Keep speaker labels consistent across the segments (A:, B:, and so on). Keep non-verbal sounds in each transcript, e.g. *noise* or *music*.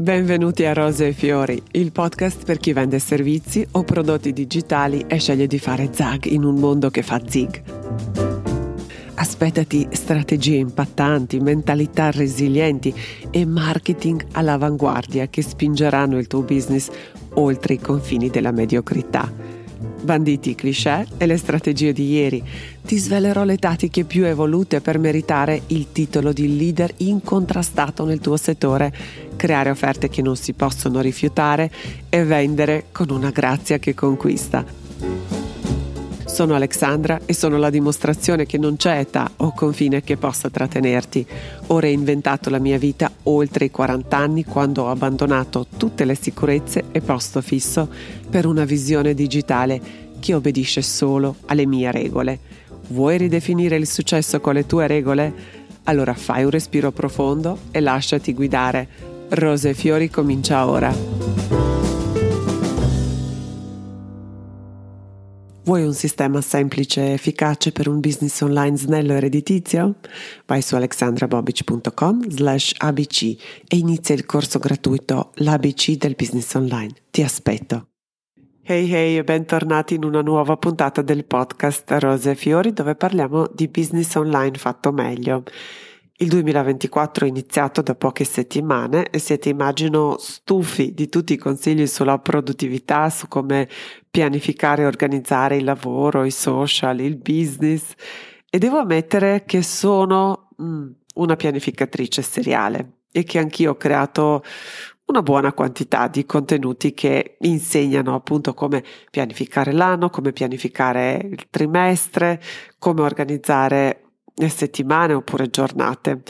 A: Benvenuti a Rose e Fiori, il podcast per chi vende servizi o prodotti digitali e sceglie di fare zag in un mondo che fa zig. Aspettati strategie impattanti, mentalità resilienti e marketing all'avanguardia che spingeranno il tuo business oltre i confini della mediocrità banditi i cliché e le strategie di ieri. Ti svelerò le tattiche più evolute per meritare il titolo di leader incontrastato nel tuo settore, creare offerte che non si possono rifiutare e vendere con una grazia che conquista. Sono Alexandra e sono la dimostrazione che non c'è età o confine che possa trattenerti. Ho reinventato la mia vita oltre i 40 anni quando ho abbandonato tutte le sicurezze e posto fisso per una visione digitale che obbedisce solo alle mie regole. Vuoi ridefinire il successo con le tue regole? Allora fai un respiro profondo e lasciati guidare. Rose e Fiori comincia ora. Vuoi un sistema semplice e efficace per un business online snello e redditizio? Vai su alexandrabobic.com slash abc e inizia il corso gratuito L'ABC del business online. Ti aspetto. Hey hey e bentornati in una nuova puntata del podcast Rose e Fiori dove parliamo di business online fatto meglio. Il 2024 è iniziato da poche settimane e siete immagino stufi di tutti i consigli sulla produttività, su come pianificare e organizzare il lavoro, i social, il business e devo ammettere che sono mm, una pianificatrice seriale e che anch'io ho creato una buona quantità di contenuti che insegnano appunto come pianificare l'anno, come pianificare il trimestre, come organizzare settimane oppure giornate.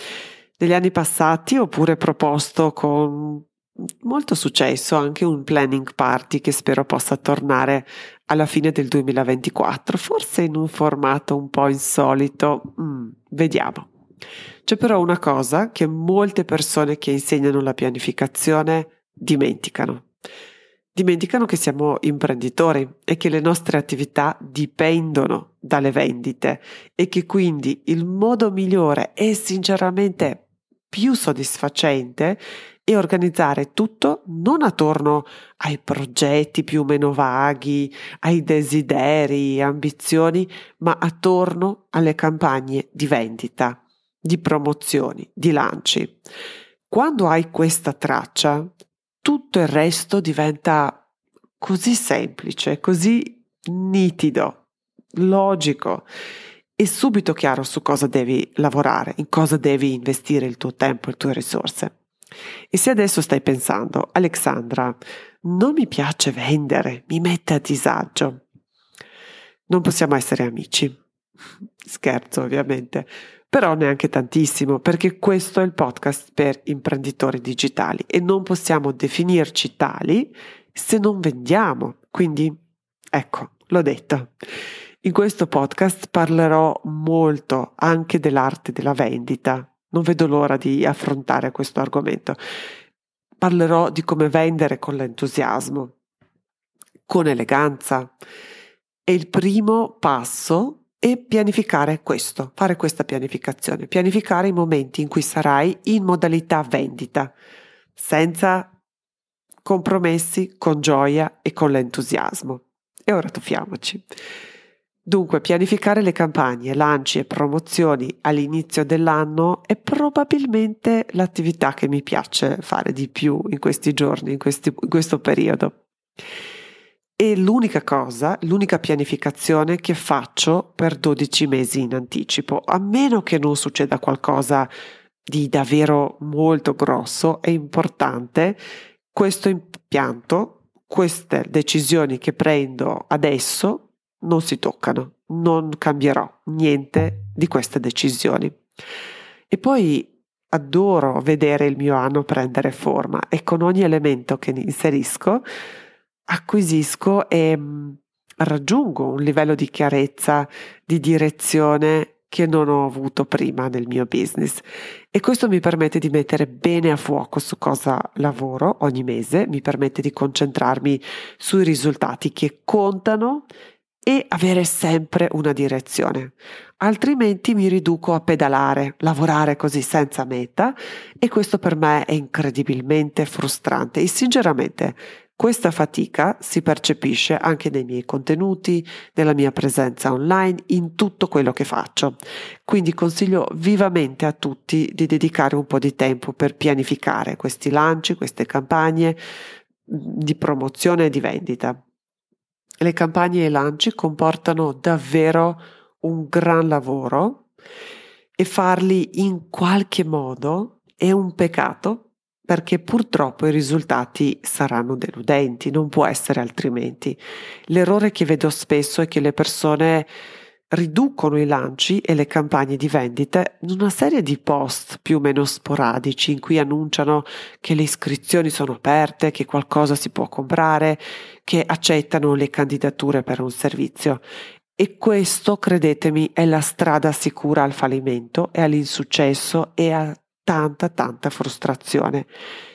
A: Negli anni passati ho pure proposto con molto successo anche un planning party che spero possa tornare alla fine del 2024, forse in un formato un po' insolito, mm, vediamo. C'è però una cosa che molte persone che insegnano la pianificazione dimenticano dimenticano che siamo imprenditori e che le nostre attività dipendono dalle vendite e che quindi il modo migliore e sinceramente più soddisfacente è organizzare tutto non attorno ai progetti più o meno vaghi, ai desideri, ambizioni, ma attorno alle campagne di vendita, di promozioni, di lanci. Quando hai questa traccia, tutto il resto diventa così semplice, così nitido, logico e subito chiaro su cosa devi lavorare, in cosa devi investire il tuo tempo e le tue risorse. E se adesso stai pensando, Alexandra, non mi piace vendere, mi mette a disagio, non possiamo essere amici. Scherzo, ovviamente però neanche tantissimo, perché questo è il podcast per imprenditori digitali e non possiamo definirci tali se non vendiamo. Quindi, ecco, l'ho detto. In questo podcast parlerò molto anche dell'arte della vendita. Non vedo l'ora di affrontare questo argomento. Parlerò di come vendere con l'entusiasmo, con eleganza. E il primo passo e pianificare questo, fare questa pianificazione, pianificare i momenti in cui sarai in modalità vendita, senza compromessi, con gioia e con l'entusiasmo. E ora tuffiamoci. Dunque, pianificare le campagne, lanci e promozioni all'inizio dell'anno è probabilmente l'attività che mi piace fare di più in questi giorni, in, questi, in questo periodo è l'unica cosa, l'unica pianificazione che faccio per 12 mesi in anticipo, a meno che non succeda qualcosa di davvero molto grosso e importante, questo impianto, queste decisioni che prendo adesso non si toccano, non cambierò niente di queste decisioni. E poi adoro vedere il mio anno prendere forma e con ogni elemento che inserisco acquisisco e mm, raggiungo un livello di chiarezza, di direzione che non ho avuto prima nel mio business e questo mi permette di mettere bene a fuoco su cosa lavoro ogni mese, mi permette di concentrarmi sui risultati che contano e avere sempre una direzione. Altrimenti mi riduco a pedalare, lavorare così senza meta e questo per me è incredibilmente frustrante e sinceramente questa fatica si percepisce anche nei miei contenuti, nella mia presenza online, in tutto quello che faccio. Quindi consiglio vivamente a tutti di dedicare un po' di tempo per pianificare questi lanci, queste campagne di promozione e di vendita. Le campagne e i lanci comportano davvero un gran lavoro e farli in qualche modo è un peccato perché purtroppo i risultati saranno deludenti, non può essere altrimenti. L'errore che vedo spesso è che le persone riducono i lanci e le campagne di vendite in una serie di post più o meno sporadici in cui annunciano che le iscrizioni sono aperte, che qualcosa si può comprare, che accettano le candidature per un servizio. E questo, credetemi, è la strada sicura al fallimento e all'insuccesso e a tanta, tanta frustrazione.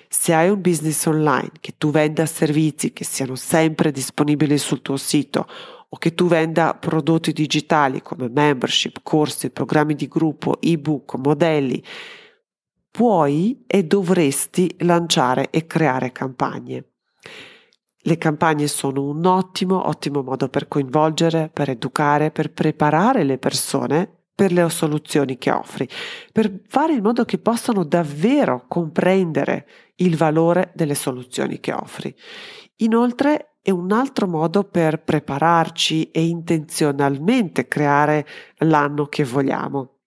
A: Se hai un business online, che tu venda servizi che siano sempre disponibili sul tuo sito o che tu venda prodotti digitali come membership, corsi, programmi di gruppo, ebook, modelli, puoi e dovresti lanciare e creare campagne. Le campagne sono un ottimo, ottimo modo per coinvolgere, per educare, per preparare le persone per le soluzioni che offri, per fare in modo che possano davvero comprendere il valore delle soluzioni che offri. Inoltre è un altro modo per prepararci e intenzionalmente creare l'anno che vogliamo,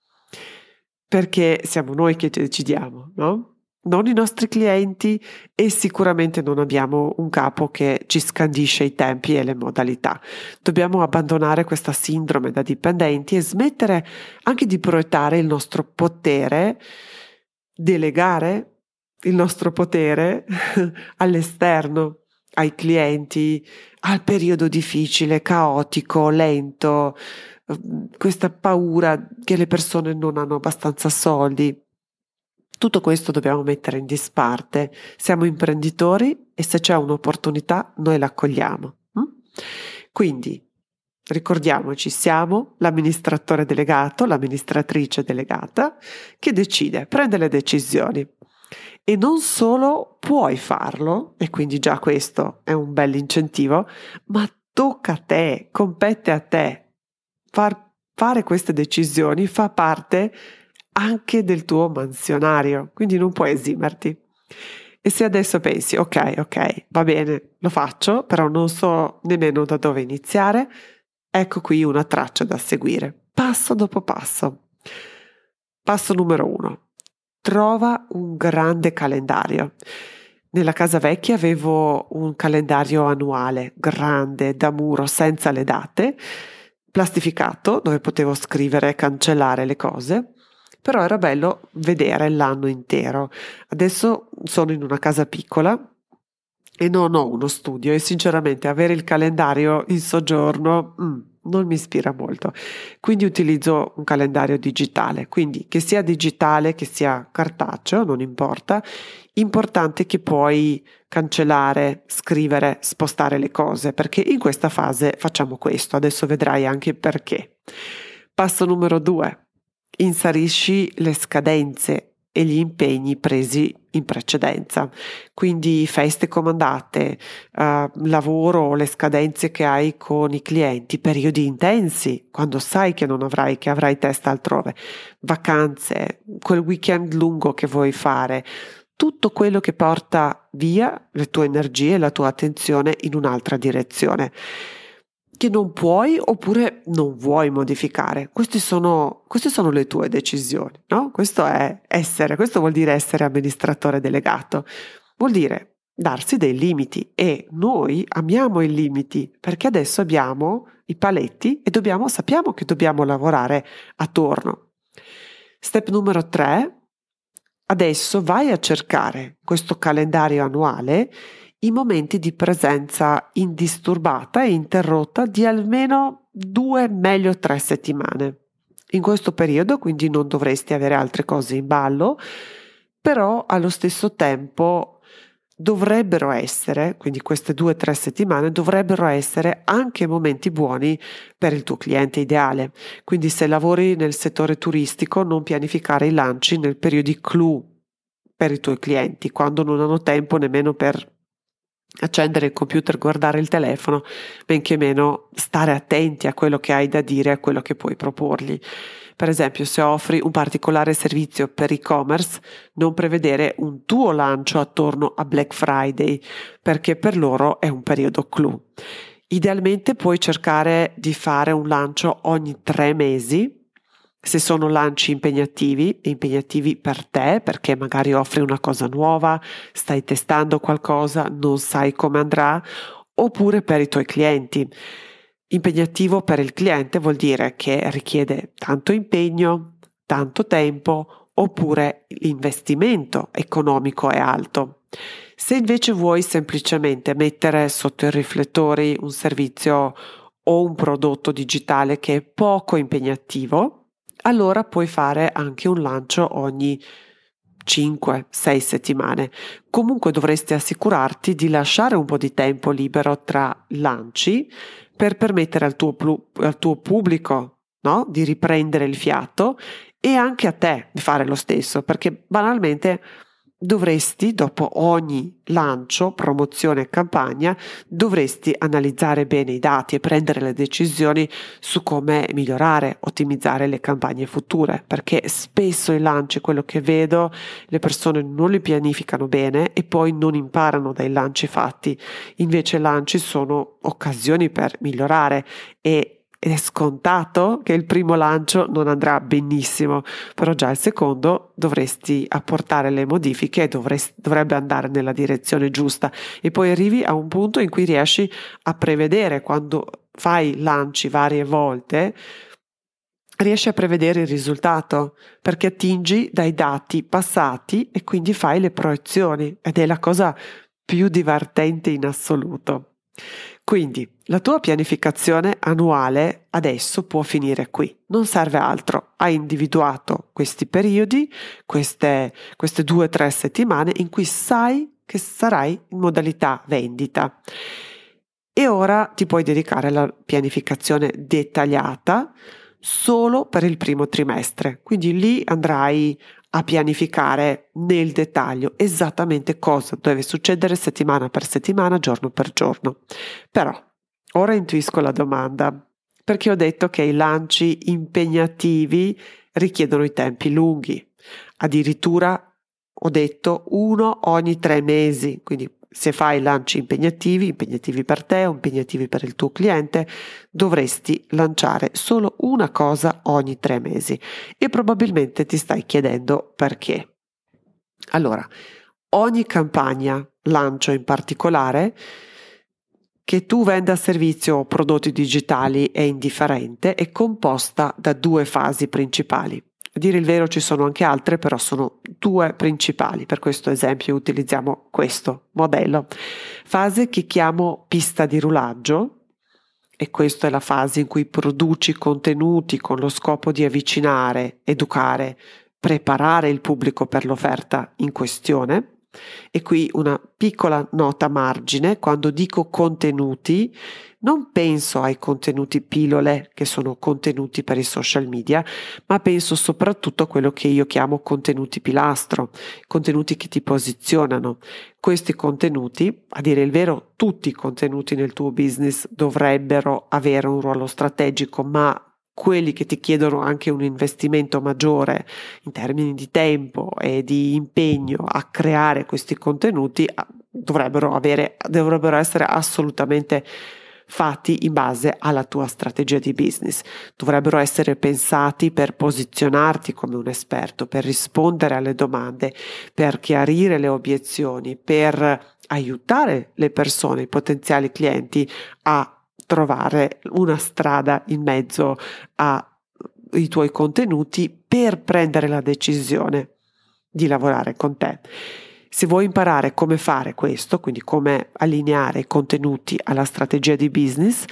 A: perché siamo noi che decidiamo, no? Non i nostri clienti e sicuramente non abbiamo un capo che ci scandisce i tempi e le modalità. Dobbiamo abbandonare questa sindrome da dipendenti e smettere anche di proiettare il nostro potere, delegare il nostro potere *laughs* all'esterno, ai clienti, al periodo difficile, caotico, lento, questa paura che le persone non hanno abbastanza soldi tutto questo dobbiamo mettere in disparte. Siamo imprenditori e se c'è un'opportunità noi l'accogliamo. Hm? Quindi ricordiamoci, siamo l'amministratore delegato, l'amministratrice delegata che decide, prende le decisioni. E non solo puoi farlo, e quindi già questo è un bel incentivo, ma tocca a te, compete a te. Far, fare queste decisioni fa parte anche del tuo mansionario, quindi non puoi esimerti. E se adesso pensi, ok, ok, va bene, lo faccio, però non so nemmeno da dove iniziare, ecco qui una traccia da seguire, passo dopo passo. Passo numero uno, trova un grande calendario. Nella casa vecchia avevo un calendario annuale, grande, da muro, senza le date, plastificato, dove potevo scrivere e cancellare le cose però era bello vedere l'anno intero. Adesso sono in una casa piccola e non ho uno studio e sinceramente avere il calendario in soggiorno mm, non mi ispira molto. Quindi utilizzo un calendario digitale, quindi che sia digitale, che sia cartaceo, non importa. Importante che puoi cancellare, scrivere, spostare le cose, perché in questa fase facciamo questo. Adesso vedrai anche perché. Passo numero due inserisci le scadenze e gli impegni presi in precedenza, quindi feste comandate, uh, lavoro, le scadenze che hai con i clienti, periodi intensi, quando sai che non avrai, che avrai testa altrove, vacanze, quel weekend lungo che vuoi fare, tutto quello che porta via le tue energie, la tua attenzione in un'altra direzione che non puoi oppure non vuoi modificare. Sono, queste sono le tue decisioni, no? Questo è essere, questo vuol dire essere amministratore delegato. Vuol dire darsi dei limiti e noi amiamo i limiti perché adesso abbiamo i paletti e dobbiamo, sappiamo che dobbiamo lavorare attorno. Step numero tre. Adesso vai a cercare questo calendario annuale i momenti di presenza indisturbata e interrotta di almeno due, meglio tre settimane. In questo periodo quindi non dovresti avere altre cose in ballo, però allo stesso tempo dovrebbero essere, quindi queste due o tre settimane, dovrebbero essere anche momenti buoni per il tuo cliente ideale. Quindi se lavori nel settore turistico, non pianificare i lanci nel periodo clou per i tuoi clienti, quando non hanno tempo nemmeno per accendere il computer, guardare il telefono, benché meno stare attenti a quello che hai da dire, a quello che puoi proporgli. Per esempio, se offri un particolare servizio per e-commerce, non prevedere un tuo lancio attorno a Black Friday, perché per loro è un periodo clou. Idealmente puoi cercare di fare un lancio ogni tre mesi, se sono lanci impegnativi, impegnativi per te, perché magari offri una cosa nuova, stai testando qualcosa, non sai come andrà, oppure per i tuoi clienti. Impegnativo per il cliente vuol dire che richiede tanto impegno, tanto tempo oppure l'investimento economico è alto. Se invece vuoi semplicemente mettere sotto i riflettori un servizio o un prodotto digitale che è poco impegnativo, allora puoi fare anche un lancio ogni 5-6 settimane. Comunque dovresti assicurarti di lasciare un po' di tempo libero tra lanci per permettere al tuo, al tuo pubblico no? di riprendere il fiato e anche a te di fare lo stesso, perché banalmente dovresti, dopo ogni lancio, promozione e campagna, dovresti analizzare bene i dati e prendere le decisioni su come migliorare, ottimizzare le campagne future, perché spesso i lanci, quello che vedo, le persone non li pianificano bene e poi non imparano dai lanci fatti. Invece i lanci sono occasioni per migliorare e è scontato che il primo lancio non andrà benissimo, però già il secondo dovresti apportare le modifiche e dovresti, dovrebbe andare nella direzione giusta e poi arrivi a un punto in cui riesci a prevedere quando fai lanci varie volte riesci a prevedere il risultato perché attingi dai dati passati e quindi fai le proiezioni ed è la cosa più divertente in assoluto. Quindi la tua pianificazione annuale adesso può finire qui, non serve altro. Hai individuato questi periodi, queste, queste due o tre settimane in cui sai che sarai in modalità vendita. E ora ti puoi dedicare alla pianificazione dettagliata solo per il primo trimestre. Quindi lì andrai a pianificare nel dettaglio esattamente cosa deve succedere settimana per settimana, giorno per giorno. Però ora intuisco la domanda, perché ho detto che i lanci impegnativi richiedono i tempi lunghi. Addirittura ho detto uno ogni tre mesi, quindi se fai lanci impegnativi, impegnativi per te o impegnativi per il tuo cliente, dovresti lanciare solo una cosa ogni tre mesi e probabilmente ti stai chiedendo perché. Allora, ogni campagna, lancio in particolare, che tu venda servizio o prodotti digitali è indifferente, è composta da due fasi principali. A dire il vero ci sono anche altre, però sono due principali. Per questo esempio utilizziamo questo modello. Fase che chiamo pista di rulaggio, e questa è la fase in cui produci contenuti con lo scopo di avvicinare, educare, preparare il pubblico per l'offerta in questione. E qui una piccola nota margine, quando dico contenuti, non penso ai contenuti pillole che sono contenuti per i social media, ma penso soprattutto a quello che io chiamo contenuti pilastro, contenuti che ti posizionano. Questi contenuti, a dire il vero, tutti i contenuti nel tuo business dovrebbero avere un ruolo strategico, ma quelli che ti chiedono anche un investimento maggiore in termini di tempo e di impegno a creare questi contenuti dovrebbero, avere, dovrebbero essere assolutamente fatti in base alla tua strategia di business. Dovrebbero essere pensati per posizionarti come un esperto, per rispondere alle domande, per chiarire le obiezioni, per aiutare le persone, i potenziali clienti a trovare una strada in mezzo ai tuoi contenuti per prendere la decisione di lavorare con te. Se vuoi imparare come fare questo, quindi come allineare i contenuti alla strategia di business,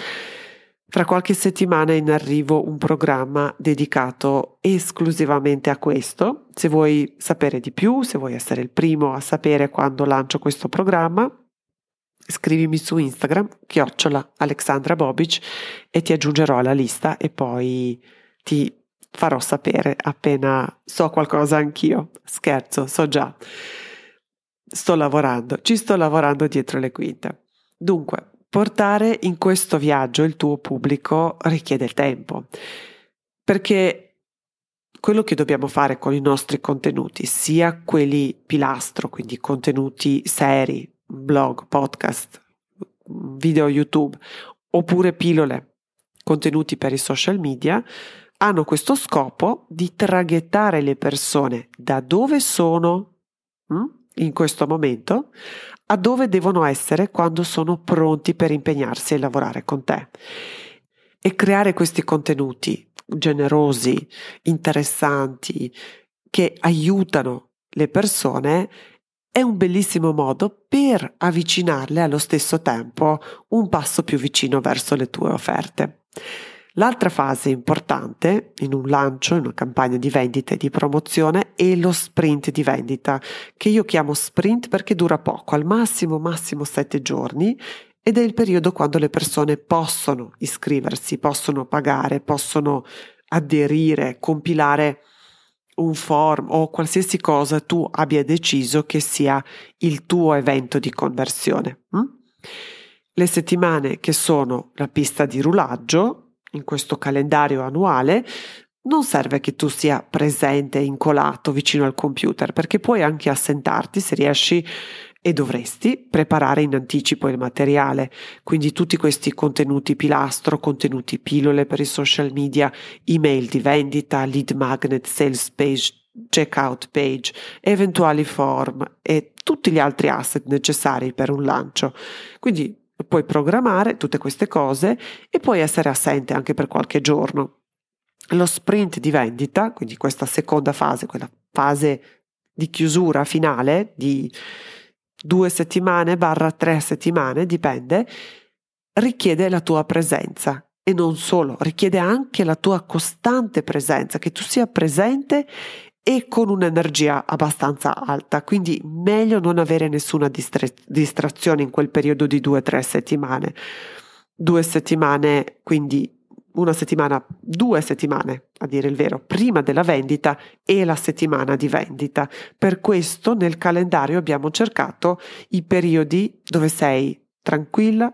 A: Fra qualche settimana è in arrivo un programma dedicato esclusivamente a questo. Se vuoi sapere di più, se vuoi essere il primo a sapere quando lancio questo programma, scrivimi su Instagram, chiocciola Alexandra Bobic e ti aggiungerò alla lista e poi ti farò sapere appena so qualcosa anch'io. Scherzo, so già. Sto lavorando, ci sto lavorando dietro le quinte. Dunque, Portare in questo viaggio il tuo pubblico richiede tempo, perché quello che dobbiamo fare con i nostri contenuti, sia quelli pilastro, quindi contenuti seri, blog, podcast, video YouTube, oppure pillole, contenuti per i social media, hanno questo scopo di traghettare le persone da dove sono hm, in questo momento a dove devono essere quando sono pronti per impegnarsi e lavorare con te. E creare questi contenuti generosi, interessanti, che aiutano le persone è un bellissimo modo per avvicinarle allo stesso tempo un passo più vicino verso le tue offerte. L'altra fase importante in un lancio, in una campagna di vendita e di promozione è lo sprint di vendita, che io chiamo sprint perché dura poco, al massimo massimo sette giorni ed è il periodo quando le persone possono iscriversi, possono pagare, possono aderire, compilare un form o qualsiasi cosa tu abbia deciso che sia il tuo evento di conversione. Hm? Le settimane che sono la pista di rulaggio in questo calendario annuale, non serve che tu sia presente, incolato vicino al computer, perché puoi anche assentarti se riesci e dovresti preparare in anticipo il materiale, quindi tutti questi contenuti pilastro, contenuti pillole per i social media, email di vendita, lead magnet, sales page, checkout page, eventuali form e tutti gli altri asset necessari per un lancio. Quindi puoi programmare tutte queste cose e puoi essere assente anche per qualche giorno. Lo sprint di vendita, quindi questa seconda fase, quella fase di chiusura finale di due settimane barra tre settimane, dipende, richiede la tua presenza e non solo, richiede anche la tua costante presenza, che tu sia presente e con un'energia abbastanza alta, quindi meglio non avere nessuna distra- distrazione in quel periodo di due o tre settimane. Due settimane, quindi una settimana, due settimane a dire il vero, prima della vendita e la settimana di vendita. Per questo nel calendario abbiamo cercato i periodi dove sei tranquilla,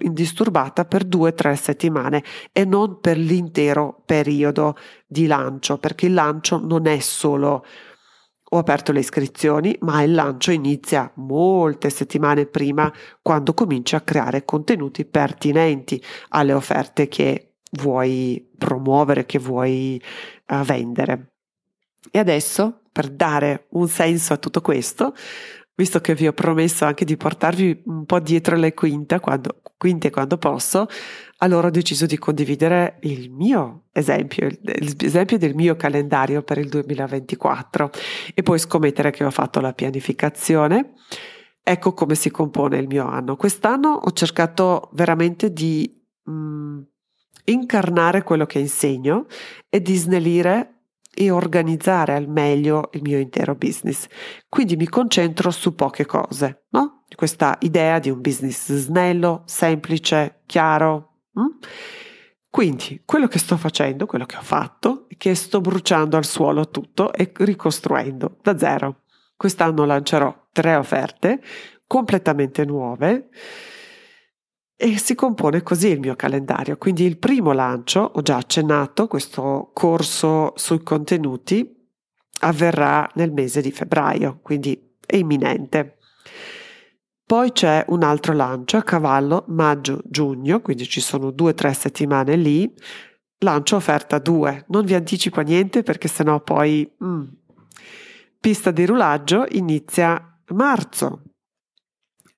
A: indisturbata per due o tre settimane e non per l'intero periodo di lancio, perché il lancio non è solo ho aperto le iscrizioni, ma il lancio inizia molte settimane prima quando cominci a creare contenuti pertinenti alle offerte che vuoi promuovere, che vuoi uh, vendere. E adesso, per dare un senso a tutto questo, visto che vi ho promesso anche di portarvi un po' dietro le quinte quando, quinte quando posso, allora ho deciso di condividere il mio esempio, l'esempio del mio calendario per il 2024 e poi scommettere che ho fatto la pianificazione. Ecco come si compone il mio anno. Quest'anno ho cercato veramente di mh, mm, incarnare quello che insegno e di snellire e organizzare al meglio il mio intero business. Quindi mi concentro su poche cose, no? Questa idea di un business snello, semplice, chiaro. Hm? Quindi quello che sto facendo, quello che ho fatto, è che sto bruciando al suolo tutto e ricostruendo da zero. Quest'anno lancerò tre offerte completamente nuove e si compone così il mio calendario. Quindi il primo lancio, ho già accennato, questo corso sui contenuti avverrà nel mese di febbraio, quindi è imminente. Poi c'è un altro lancio a cavallo maggio-giugno, quindi ci sono due o tre settimane lì. Lancio offerta 2, non vi anticipo niente perché sennò poi mm. pista di rulaggio inizia marzo.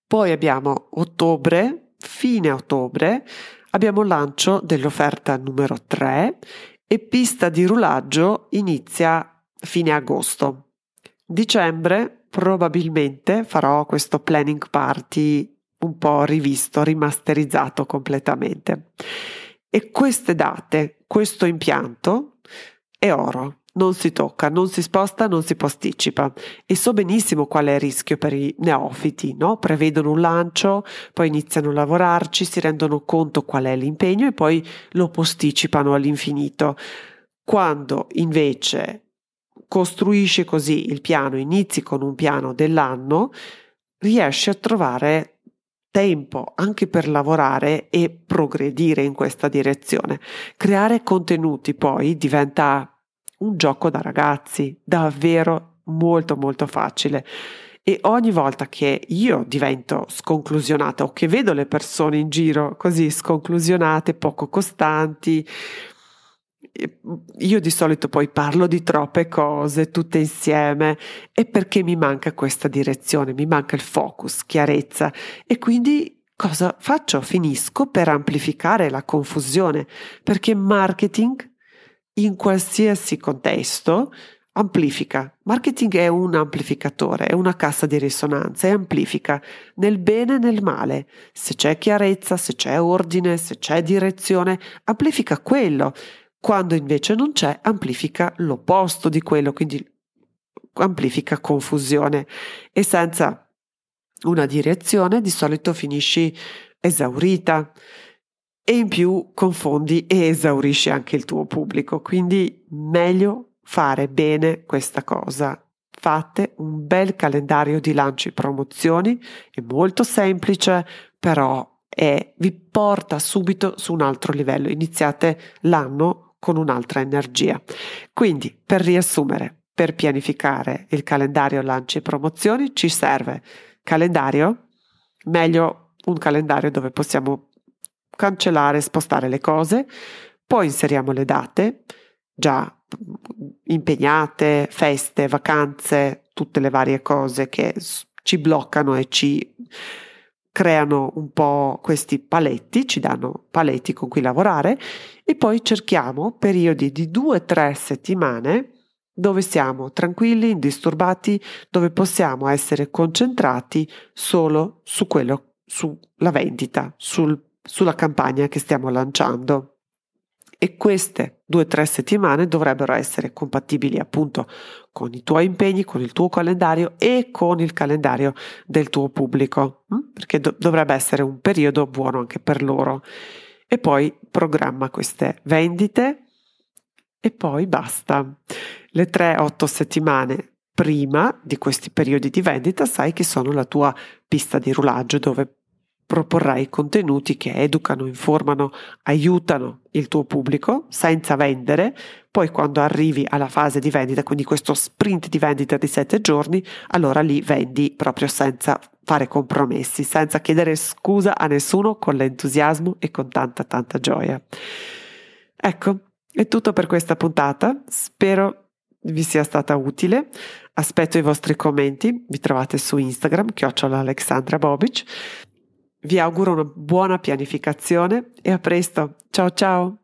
A: Poi abbiamo ottobre, fine ottobre abbiamo il lancio dell'offerta numero 3 e pista di rulaggio inizia fine agosto. Dicembre probabilmente farò questo planning party un po' rivisto, rimasterizzato completamente. E queste date, questo impianto è oro, non si tocca, non si sposta, non si posticipa. E so benissimo qual è il rischio per i neofiti, no? Prevedono un lancio, poi iniziano a lavorarci, si rendono conto qual è l'impegno e poi lo posticipano all'infinito. Quando invece costruisci così il piano, inizi con un piano dell'anno, riesci a trovare tempo anche per lavorare e progredire in questa direzione. Creare contenuti poi diventa un gioco da ragazzi, davvero molto molto facile. E ogni volta che io divento sconclusionata o che vedo le persone in giro così sconclusionate, poco costanti, io di solito poi parlo di troppe cose tutte insieme e perché mi manca questa direzione, mi manca il focus, chiarezza e quindi cosa faccio? Finisco per amplificare la confusione perché marketing in qualsiasi contesto amplifica. Marketing è un amplificatore, è una cassa di risonanza e amplifica nel bene e nel male. Se c'è chiarezza, se c'è ordine, se c'è direzione, amplifica quello. Quando invece non c'è, amplifica l'opposto di quello, quindi amplifica confusione e senza una direzione di solito finisci esaurita e in più confondi e esaurisci anche il tuo pubblico. Quindi meglio fare bene questa cosa. Fate un bel calendario di lanci e promozioni, è molto semplice, però è, vi porta subito su un altro livello. Iniziate l'anno con un'altra energia. Quindi, per riassumere, per pianificare il calendario lanci e promozioni ci serve calendario, meglio un calendario dove possiamo cancellare, spostare le cose, poi inseriamo le date, già impegnate, feste, vacanze, tutte le varie cose che ci bloccano e ci creano un po' questi paletti, ci danno paletti con cui lavorare. E poi cerchiamo periodi di due o tre settimane dove siamo tranquilli, indisturbati, dove possiamo essere concentrati solo su quello, sulla vendita, sul sulla campagna che stiamo lanciando. E queste due o tre settimane dovrebbero essere compatibili appunto con i tuoi impegni, con il tuo calendario e con il calendario del tuo pubblico, hm? perché do- dovrebbe essere un periodo buono anche per loro. E poi programma queste vendite e poi basta. Le 3-8 settimane prima di questi periodi di vendita sai che sono la tua pista di rulaggio dove proporrai contenuti che educano, informano, aiutano il tuo pubblico senza vendere. Poi quando arrivi alla fase di vendita, quindi questo sprint di vendita di sette giorni, allora lì vendi proprio senza fare compromessi, senza chiedere scusa a nessuno, con l'entusiasmo e con tanta tanta gioia. Ecco, è tutto per questa puntata. Spero vi sia stata utile. Aspetto i vostri commenti, vi trovate su Instagram, chiocciola Alexandra Bobic. Vi auguro una buona pianificazione e a presto. Ciao ciao!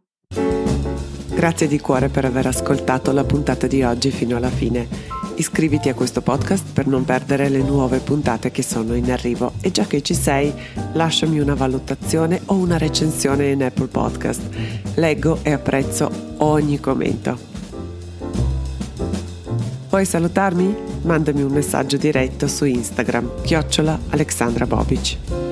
A: Grazie di cuore per aver ascoltato la puntata di oggi fino alla fine. Iscriviti a questo podcast per non perdere le nuove puntate che sono in arrivo e già che ci sei, lasciami una valutazione o una recensione in Apple Podcast. Leggo e apprezzo ogni commento. Puoi salutarmi? Mandami un messaggio diretto su Instagram, chiocciola Alexandra Bobic.